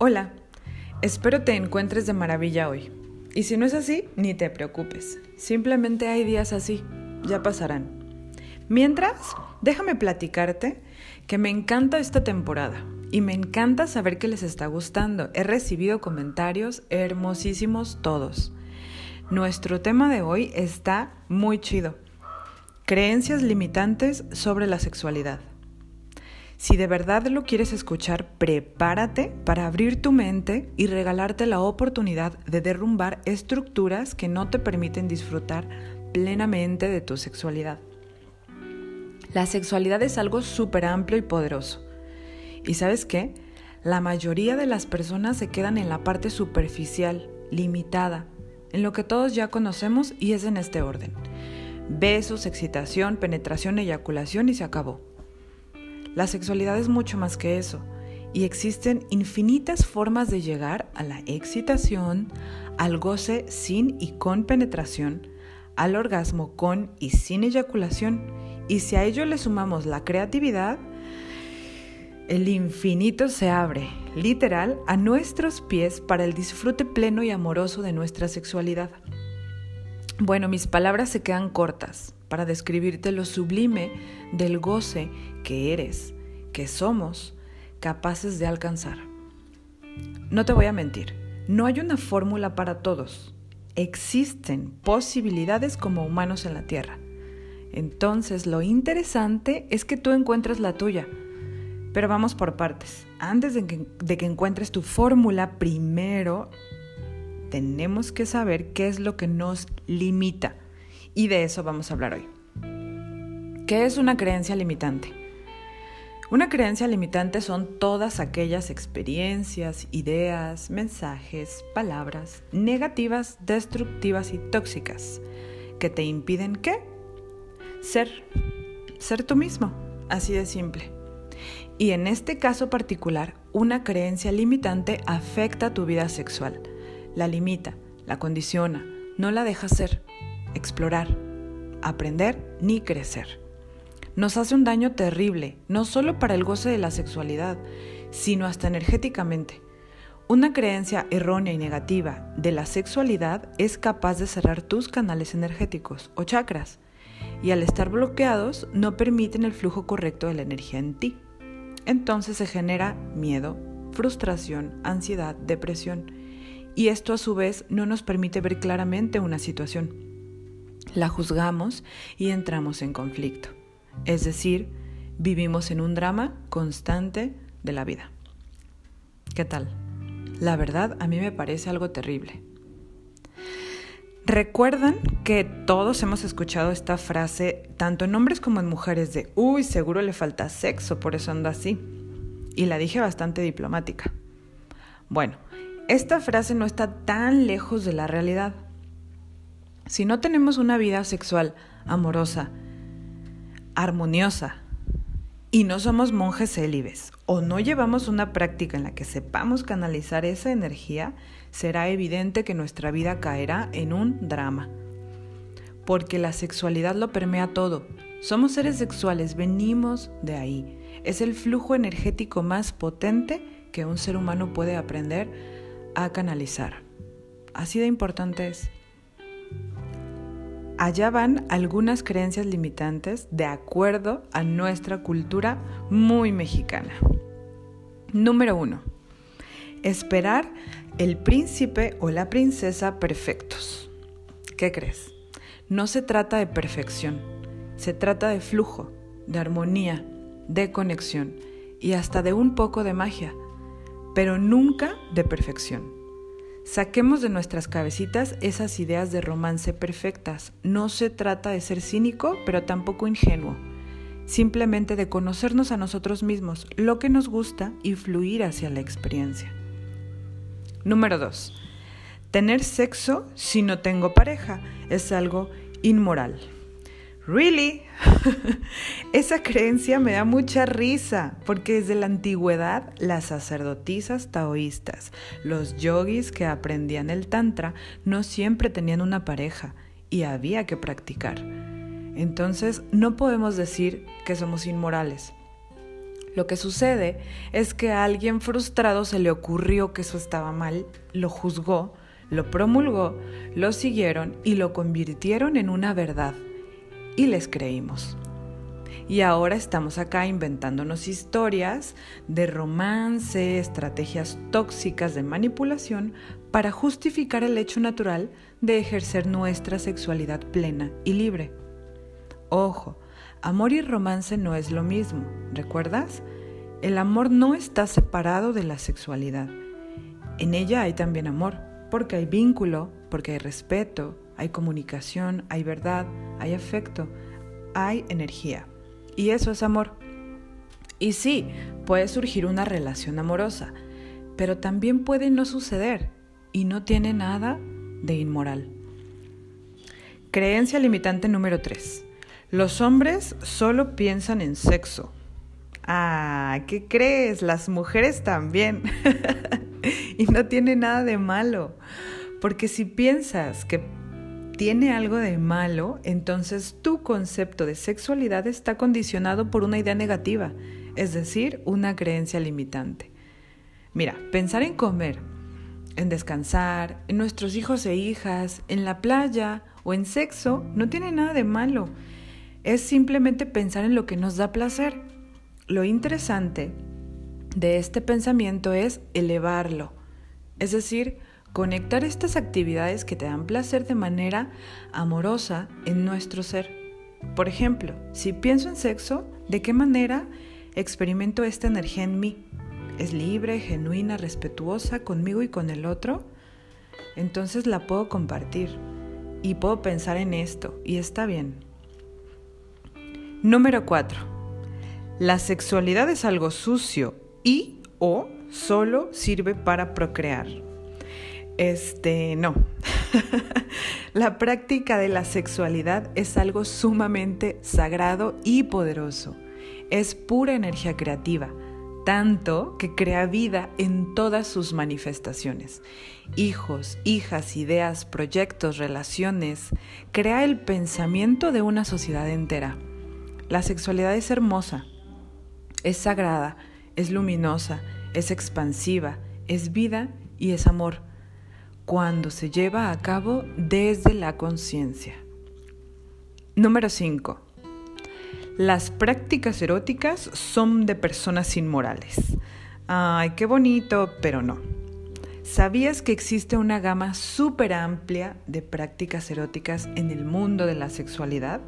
Hola, espero te encuentres de maravilla hoy. Y si no es así, ni te preocupes. Simplemente hay días así, ya pasarán. Mientras, déjame platicarte que me encanta esta temporada y me encanta saber que les está gustando. He recibido comentarios hermosísimos todos. Nuestro tema de hoy está muy chido. Creencias limitantes sobre la sexualidad. Si de verdad lo quieres escuchar, prepárate para abrir tu mente y regalarte la oportunidad de derrumbar estructuras que no te permiten disfrutar plenamente de tu sexualidad. La sexualidad es algo súper amplio y poderoso. ¿Y sabes qué? La mayoría de las personas se quedan en la parte superficial, limitada, en lo que todos ya conocemos y es en este orden. Besos, excitación, penetración, eyaculación y se acabó. La sexualidad es mucho más que eso y existen infinitas formas de llegar a la excitación, al goce sin y con penetración, al orgasmo con y sin eyaculación. Y si a ello le sumamos la creatividad, el infinito se abre, literal, a nuestros pies para el disfrute pleno y amoroso de nuestra sexualidad. Bueno, mis palabras se quedan cortas para describirte lo sublime del goce que eres, que somos capaces de alcanzar. No te voy a mentir, no hay una fórmula para todos. Existen posibilidades como humanos en la Tierra. Entonces lo interesante es que tú encuentres la tuya. Pero vamos por partes. Antes de que, encuentres tu fórmula, primero tenemos que saber qué es lo que nos limita. Y de eso vamos a hablar hoy. ¿Qué es una creencia limitante? Una creencia limitante son todas aquellas experiencias, ideas, mensajes, palabras negativas, destructivas y tóxicas que te impiden qué? Ser, ser tú mismo, así de simple. Y en este caso particular, una creencia limitante afecta tu vida sexual la limita, la condiciona, no la deja ser, explorar, aprender ni crecer. Nos hace un daño terrible, no solo para el goce de la sexualidad, sino hasta energéticamente. Una creencia errónea y negativa de la sexualidad es capaz de cerrar tus canales energéticos o chakras, y al estar bloqueados no permiten el flujo correcto de la energía en ti. Entonces se genera miedo, frustración, ansiedad, depresión y esto a su vez no nos permite ver claramente una situación. La juzgamos y entramos en conflicto. Es decir, vivimos en un drama constante de la vida. ¿Qué tal? La verdad a mí me parece algo terrible. Recuerdan que todos hemos escuchado esta frase tanto en hombres como en mujeres de, uy, seguro le falta sexo, por eso anda así. Y la dije bastante diplomática. Bueno, esta frase no está tan lejos de la realidad. Si no tenemos una vida sexual amorosa, armoniosa, y no somos monjes célibes, o no llevamos una práctica en la que sepamos canalizar esa energía, será evidente que nuestra vida caerá en un drama. Porque la sexualidad lo permea todo. Somos seres sexuales, venimos de ahí. Es el flujo energético más potente que un ser humano puede aprender a canalizar. Así de importante es. Allá van algunas creencias limitantes de acuerdo a nuestra cultura muy mexicana. Número uno. Esperar el príncipe o la princesa perfectos. ¿Qué crees? No se trata de perfección, se trata de flujo, de armonía, de conexión y hasta de un poco de magia pero nunca de perfección. Saquemos de nuestras cabecitas esas ideas de romance perfectas. No se trata de ser cínico, pero tampoco ingenuo. Simplemente de conocernos a nosotros mismos, lo que nos gusta y fluir hacia la experiencia. Número 2. Tener sexo si no tengo pareja es algo inmoral. ¿Really? Esa creencia me da mucha risa, porque desde la antigüedad las sacerdotisas taoístas, los yogis que aprendían el tantra, no siempre tenían una pareja y había que practicar. Entonces no podemos decir que somos inmorales. Lo que sucede es que a alguien frustrado se le ocurrió que eso estaba mal, lo juzgó, lo promulgó, lo siguieron y lo convirtieron en una verdad. Y les creímos. Y ahora estamos acá inventándonos historias de romance, estrategias tóxicas de manipulación para justificar el hecho natural de ejercer nuestra sexualidad plena y libre. Ojo, amor y romance no es lo mismo, ¿recuerdas? El amor no está separado de la sexualidad. En ella hay también amor, porque hay vínculo, porque hay respeto, hay comunicación, hay verdad, hay afecto, hay energía. Y eso es amor. Y sí, puede surgir una relación amorosa, pero también puede no suceder y no tiene nada de inmoral. Creencia limitante número 3. Los hombres solo piensan en sexo. Ah, ¿qué crees? Las mujeres también. y no tiene nada de malo. Porque si piensas que tiene algo de malo, entonces tu concepto de sexualidad está condicionado por una idea negativa, es decir, una creencia limitante. Mira, pensar en comer, en descansar, en nuestros hijos e hijas, en la playa o en sexo no tiene nada de malo. Es simplemente pensar en lo que nos da placer. Lo interesante de este pensamiento es elevarlo, es decir, conectar estas actividades que te dan placer de manera amorosa en nuestro ser. Por ejemplo, si pienso en sexo, ¿de qué manera experimento esta energía en mí? ¿Es libre, genuina, respetuosa conmigo y con el otro? Entonces la puedo compartir y puedo pensar en esto y está bien. Número 4. La sexualidad es algo sucio y o solo sirve para procrear. Este, no. la práctica de la sexualidad es algo sumamente sagrado y poderoso. Es pura energía creativa, tanto que crea vida en todas sus manifestaciones. Hijos, hijas, ideas, proyectos, relaciones, crea el pensamiento de una sociedad entera. La sexualidad es hermosa, es sagrada, es luminosa, es expansiva, es vida y es amor cuando se lleva a cabo desde la conciencia. Número 5. Las prácticas eróticas son de personas inmorales. Ay, qué bonito, pero no. ¿Sabías que existe una gama súper amplia de prácticas eróticas en el mundo de la sexualidad?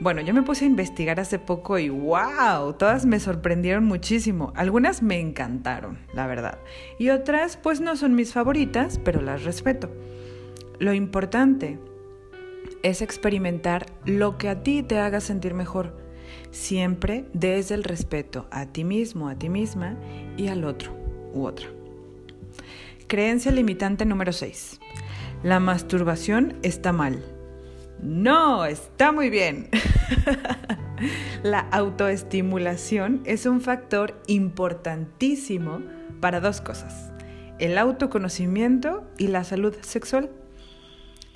Bueno, yo me puse a investigar hace poco y wow, todas me sorprendieron muchísimo. Algunas me encantaron, la verdad. Y otras pues no son mis favoritas, pero las respeto. Lo importante es experimentar lo que a ti te haga sentir mejor, siempre desde el respeto a ti mismo, a ti misma y al otro u otra. Creencia limitante número 6. La masturbación está mal. No, está muy bien. la autoestimulación es un factor importantísimo para dos cosas, el autoconocimiento y la salud sexual.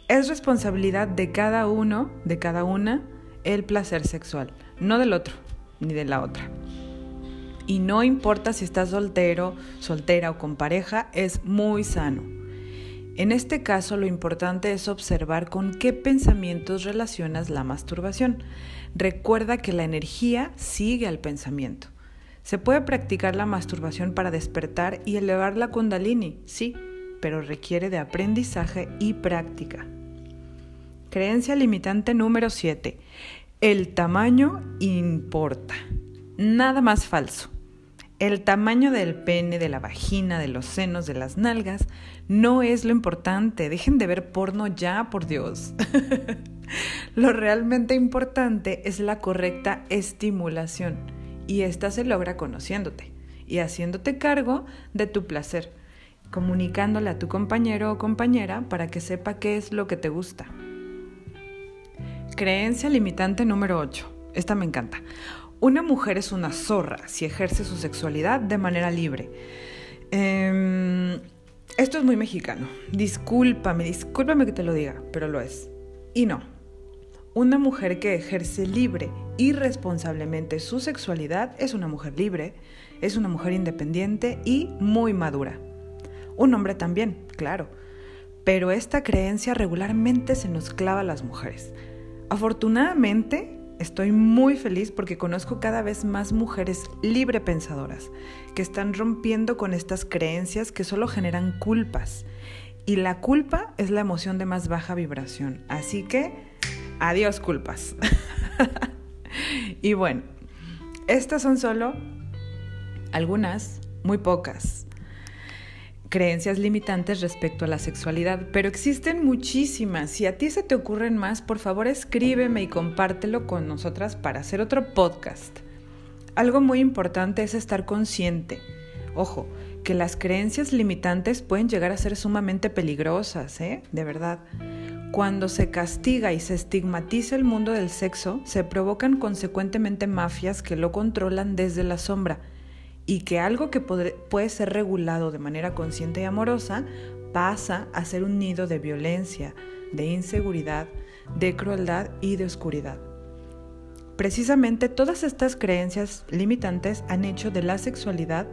Es responsabilidad de cada uno, de cada una, el placer sexual, no del otro, ni de la otra. Y no importa si estás soltero, soltera o con pareja, es muy sano. En este caso, lo importante es observar con qué pensamientos relacionas la masturbación. Recuerda que la energía sigue al pensamiento. Se puede practicar la masturbación para despertar y elevar la kundalini, sí, pero requiere de aprendizaje y práctica. Creencia limitante número 7. El tamaño importa. Nada más falso. El tamaño del pene, de la vagina, de los senos, de las nalgas, no es lo importante. Dejen de ver porno ya, por Dios. lo realmente importante es la correcta estimulación y esta se logra conociéndote y haciéndote cargo de tu placer, comunicándole a tu compañero o compañera para que sepa qué es lo que te gusta. Creencia limitante número 8. Esta me encanta. Una mujer es una zorra si ejerce su sexualidad de manera libre. Em, esto es muy mexicano. Discúlpame, discúlpame que te lo diga, pero lo es. Y no. Una mujer que ejerce libre irresponsablemente su sexualidad es una mujer libre, es una mujer independiente y muy madura. Un hombre también, claro, pero esta creencia regularmente se nos clava a las mujeres. Afortunadamente, estoy muy feliz porque conozco cada vez más mujeres libre pensadoras que están rompiendo con estas creencias que solo generan culpas. Y la culpa es la emoción de más baja vibración. Así que, adiós culpas. y bueno, estas son solo algunas, muy pocas, creencias limitantes respecto a la sexualidad, pero existen muchísimas. Si a ti se te ocurren más, por favor escríbeme y compártelo con nosotras para hacer otro podcast. Algo muy importante es estar consciente. Ojo, que las creencias limitantes pueden llegar a ser sumamente peligrosas, ¿eh? De verdad. Cuando se castiga y se estigmatiza el mundo del sexo, se provocan consecuentemente mafias que lo controlan desde la sombra y que algo que puede ser regulado de manera consciente y amorosa pasa a ser un nido de violencia, de inseguridad, de crueldad y de oscuridad. Precisamente todas estas creencias limitantes han hecho de la sexualidad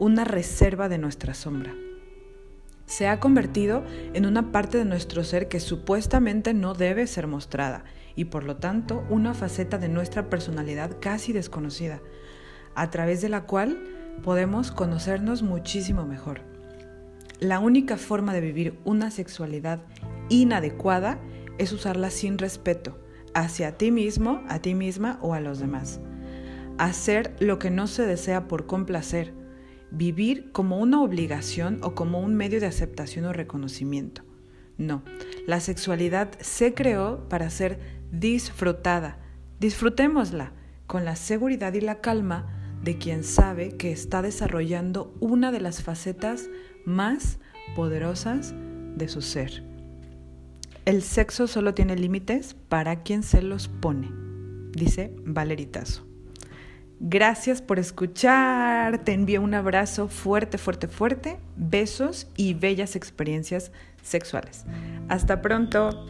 una reserva de nuestra sombra. Se ha convertido en una parte de nuestro ser que supuestamente no debe ser mostrada y por lo tanto una faceta de nuestra personalidad casi desconocida, a través de la cual podemos conocernos muchísimo mejor. La única forma de vivir una sexualidad inadecuada es usarla sin respeto hacia ti mismo, a ti misma o a los demás. Hacer lo que no se desea por complacer, vivir como una obligación o como un medio de aceptación o reconocimiento. No, la sexualidad se creó para ser disfrutada. Disfrutémosla con la seguridad y la calma de quien sabe que está desarrollando una de las facetas más poderosas de su ser. El sexo solo tiene límites para quien se los pone, dice Valeritazo. Gracias por escuchar, te envío un abrazo fuerte, fuerte, fuerte, besos y bellas experiencias sexuales. Hasta pronto.